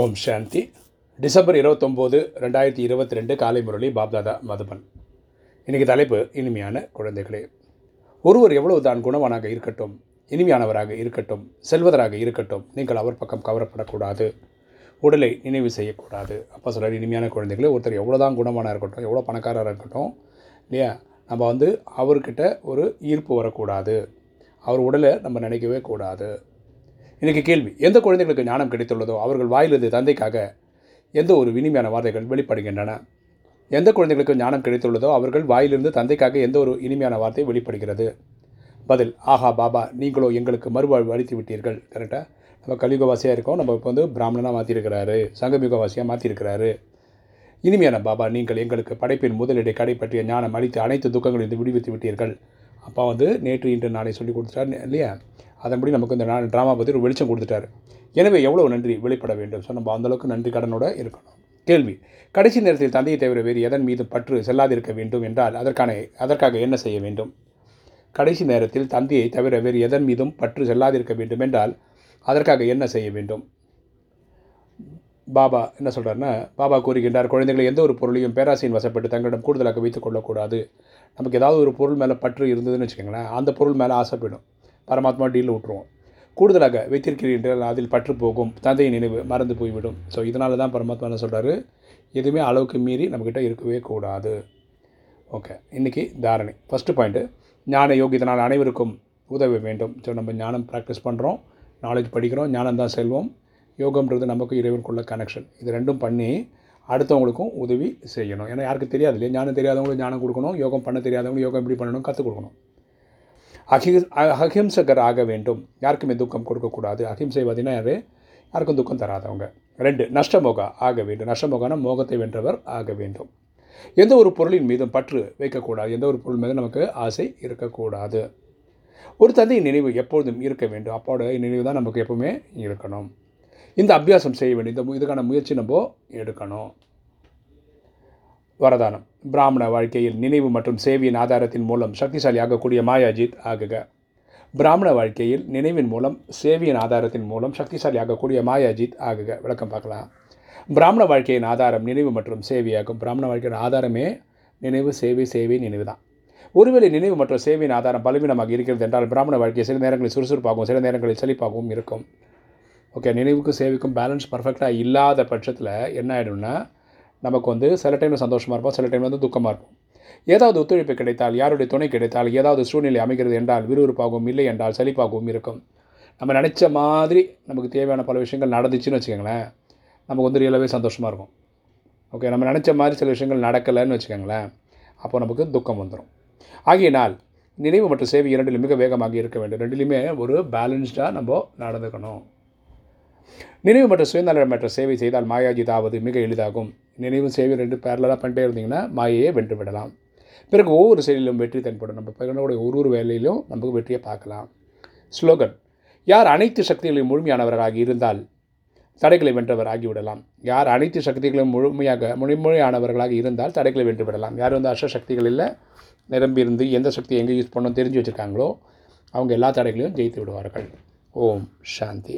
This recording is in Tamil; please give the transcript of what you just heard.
ஓம் சாந்தி. டிசம்பர் இருபத்தொம்போது ரெண்டாயிரத்தி இருபத்தி ரெண்டு காலை முரளி பாப்தாதா மதுபன். இன்றைக்கி தலைப்பு இனிமையான குழந்தைகளே. ஒருவர் எவ்வளவு தான் குணவானாக இருக்கட்டும் இனிமையானவராக இருக்கட்டும் செல்வதராக இருக்கட்டும் நீங்கள் அவர் பக்கம் கவரப்படக்கூடாது உடலை நினைவு செய்யக்கூடாது. அப்போ சொல்கிறார் இனிமையான குழந்தைகளே ஒருத்தர் எவ்வளோ தான் குணமானாக இருக்கட்டும் எவ்வளோ பணக்காரராக இருக்கட்டும் இல்லையா? நம்ம வந்து அவர்கிட்ட ஒரு ஈர்ப்பு வரக்கூடாது. அவர் உடலை நம்ம நினைக்கவே கூடாது. இன்றைக்கு கேள்வி எந்த குழந்தைகளுக்கு ஞானம் கிடைத்துள்ளதோ அவர்கள் வாயிலிருந்து தந்தைக்காக எந்த ஒரு இனிமையான வார்த்தைகள் வெளிப்படுகின்றன? எந்த குழந்தைகளுக்கு ஞானம் கிடைத்துள்ளதோ அவர்கள் வாயிலிருந்து தந்தைக்காக எந்த ஒரு இனிமையான வார்த்தை வெளிப்படுகிறது? பதில் ஆஹா பாபா நீங்களோ எங்களுக்கு மறுவாழ்வு அளித்து விட்டீர்கள். கரெக்டாக நம்ம கலியுகவாசியாக இருக்கோம். நம்ம இப்போ வந்து பிராமணனாக மாற்றிருக்கிறாரு சங்கமிகவாசியாக மாற்றிருக்கிறாரு இனிமையான பாபா நீங்கள் எங்களுக்கு படைப்பின் முதலிடை கடை பற்றிய ஞானம் அளித்து அனைத்து துக்கங்களிலிருந்து விடுவித்து விட்டீர்கள். அப்பா வந்து நேற்று இன்று நாளை சொல்லி கொடுத்துட்டார் இல்லையா? அதன்படி நமக்கு இந்த நாள் ட்ராமா பற்றி ஒரு வெளிச்சம் கொடுத்துட்டாரு. எனவே எவ்வளோ நன்றி வெளிப்பட வேண்டும்? ஸோ நம்ம அந்தளவுக்கு நன்றி கடனோட இருக்கணும். கேள்வி. கடைசி நேரத்தில் தந்தையை தவிர வேறு எதன் மீது பற்று செல்லாதிருக்க வேண்டும் என்றால் அதற்கான அதற்காக என்ன செய்ய வேண்டும்? கடைசி நேரத்தில் தந்தையை தவிர வேறு எதன் மீதும் பற்று செல்லாதிருக்க வேண்டும் என்றால் அதற்காக என்ன செய்ய வேண்டும்? பாபா என்ன சொல்கிறாருன்னா பாபா கூறுகின்றார் குழந்தைகளை எந்த ஒரு பொருளையும் பேராசையின் வசப்பட்டு தங்களிடம் கூடுதலாக வைத்துக் கொள்ளக்கூடாது. நமக்கு ஏதாவது ஒரு பொருள் மேலே பற்று இருந்ததுன்னு வச்சுக்கோங்களேன் அந்த பொருள் மேலே ஆசைப்படும். பரமாத்மா டீலில் விட்டுருவோம். கூடுதலாக வைத்திருக்கிறீர்கள் அதில் பற்று போகும் தந்தையை நினைவு மறந்து போய்விடும். ஸோ இதனால தான் பரமாத்மா என்ன சொல்கிறாரு எதுவுமே அளவுக்கு மீறி நம்மக்கிட்ட இருக்கவே கூடாது. ஓகே இன்றைக்கி தாரணை. ஃபஸ்ட்டு பாயிண்ட்டு ஞான யோகிதனால் அனைவருக்கும் உதவ வேண்டும். ஸோ நம்ம ஞானம் ப்ராக்டிஸ் பண்ணுறோம் நாலேஜ் படிக்கிறோம். ஞானம் தான் செல்வம். யோகம்ன்றது நமக்கும் இறைவனுக்குள்ள கனெக்ஷன் இது ரெண்டும் பண்ணி அடுத்தவங்களுக்கும் உதவி செய்யணும். ஏன்னா யாருக்கு தெரியாது இல்லையா? ஞானம் தெரியாதவங்களுக்கு ஞானம் கொடுக்கணும். யோகம் பண்ண தெரியாதவங்களுக்கு யோகம் எப்படி பண்ணணும்? கற்றுக் கொடுக்கணும். அஹி அஹிம்சகர் ஆக வேண்டும். யாருக்குமே துக்கம் கொடுக்கக்கூடாது. அஹிம்சை பார்த்தீங்கன்னா யார் யாருக்கும் துக்கம் தராதவங்க. ரெண்டு நஷ்டமோகா ஆக வேண்டும். நஷ்டமோகான மோகத்தை வென்றவர் ஆக வேண்டும். எந்த ஒரு பொருளின் மீதும் பற்று வைக்கக்கூடாது. எந்த ஒரு பொருள் மீதும் நமக்கு ஆசை இருக்கக்கூடாது. ஒரு தந்தையின் நினைவு எப்பொழுதும் இருக்க வேண்டும். அப்போட நினைவு தான் நமக்கு எப்பவுமே இருக்கணும். இந்த அபியாசம் செய்ய வேண்டும் இந்த இதுக்கான முயற்சி நம்ம எடுக்கணும். வரதானம். பிராமண வாழ்க்கையில் நினைவு மற்றும் சேவையின் ஆதாரத்தின் மூலம் சக்திசாலி ஆகக்கூடிய மாயாஜித் ஆகுக. பிராமண வாழ்க்கையில் நினைவின் மூலம் சேவையின் ஆதாரத்தின் மூலம் சக்திசாலி ஆகக்கூடிய மாயாஜித் ஆகுக. விளக்கம் பார்க்கலாம். பிராமண வாழ்க்கையின் ஆதாரம் நினைவு மற்றும் சேவையாகும். பிராமண வாழ்க்கையின் ஆதாரமே நினைவு சேவை சேவை நினைவு தான். ஒருவேளை நினைவு மற்றும் சேவையின் ஆதாரம் பலவீனமாக இருக்கிறது என்றால் பிராமண வாழ்க்கை சில நேரங்களில் சுறுசுறுப்பாகவும் சில நேரங்களில் செழிப்பாகவும் இருக்கும். ஓகே நினைவுக்கும் சேவைக்கும் பேலன்ஸ் பர்ஃபெக்டாக இல்லாத பட்சத்தில் என்ன ஆகிடும்னா நமக்கு வந்து சில டைமில் சந்தோஷமாக இருப்போம் சில டைமில் வந்து துக்கமாக இருக்கும் ஏதாவது ஒத்துழைப்பு கிடைத்தால் யாருடைய துணை கிடைத்தால் ஏதாவது சூழ்நிலை அமைகிறது என்றால் விறுவிறுப்பாகவும் இல்லை என்றால் செழிப்பாகவும் இருக்கும். நம்ம நினச்ச மாதிரி நமக்கு தேவையான பல விஷயங்கள் நடந்துச்சுன்னு வச்சுக்கோங்களேன் நமக்கு வந்து ரியலாகவே சந்தோஷமாக இருக்கும். ஓகே நம்ம நினச்ச மாதிரி சில விஷயங்கள் நடக்கலைன்னு வச்சுக்கோங்களேன் அப்போ நமக்கு துக்கம் வந்துடும் ஆகியனால் நினைவு மற்றும் சேவை இரண்டிலும் மிக வேகமாக இருக்க வேண்டும். ரெண்டிலுமே ஒரு பேலன்ஸ்டாக நம்ம நடந்துக்கணும். நினைவு மற்றும் சுயநலமற்ற சேவை செய்தால் மாயாஜிதாவது மிக எளிதாகும். நினைவு சேவை ரெண்டு பேரலாக பண்ணிட்டே இருந்தீங்கன்னா மாயையே வென்று விடலாம். பிறகு ஒவ்வொரு செயலிலும் வெற்றி தென்படும். நம்ம பிறனுடைய ஒரு ஒரு வேலையிலும் நமக்கு வெற்றியை பார்க்கலாம். ஸ்லோகன் யார் அனைத்து சக்திகளையும் முழுமையானவராக இருந்தால் தடைகளை வென்றவர் ஆகிவிடலாம் யார் அனைத்து சக்திகளும் முழுமையாக முழுமையானவர்களாக இருந்தால் தடைகளை வென்று விடலாம். யார் வந்து அஷ்ட சக்திகளில் நிரம்பி இருந்து எந்த சக்தியை எங்கே யூஸ் பண்ணணும் தெரிஞ்சு வச்சுருக்காங்களோ அவங்க எல்லா தடைகளையும் ஜெயித்து விடுவார்கள். ஓம் சாந்தி.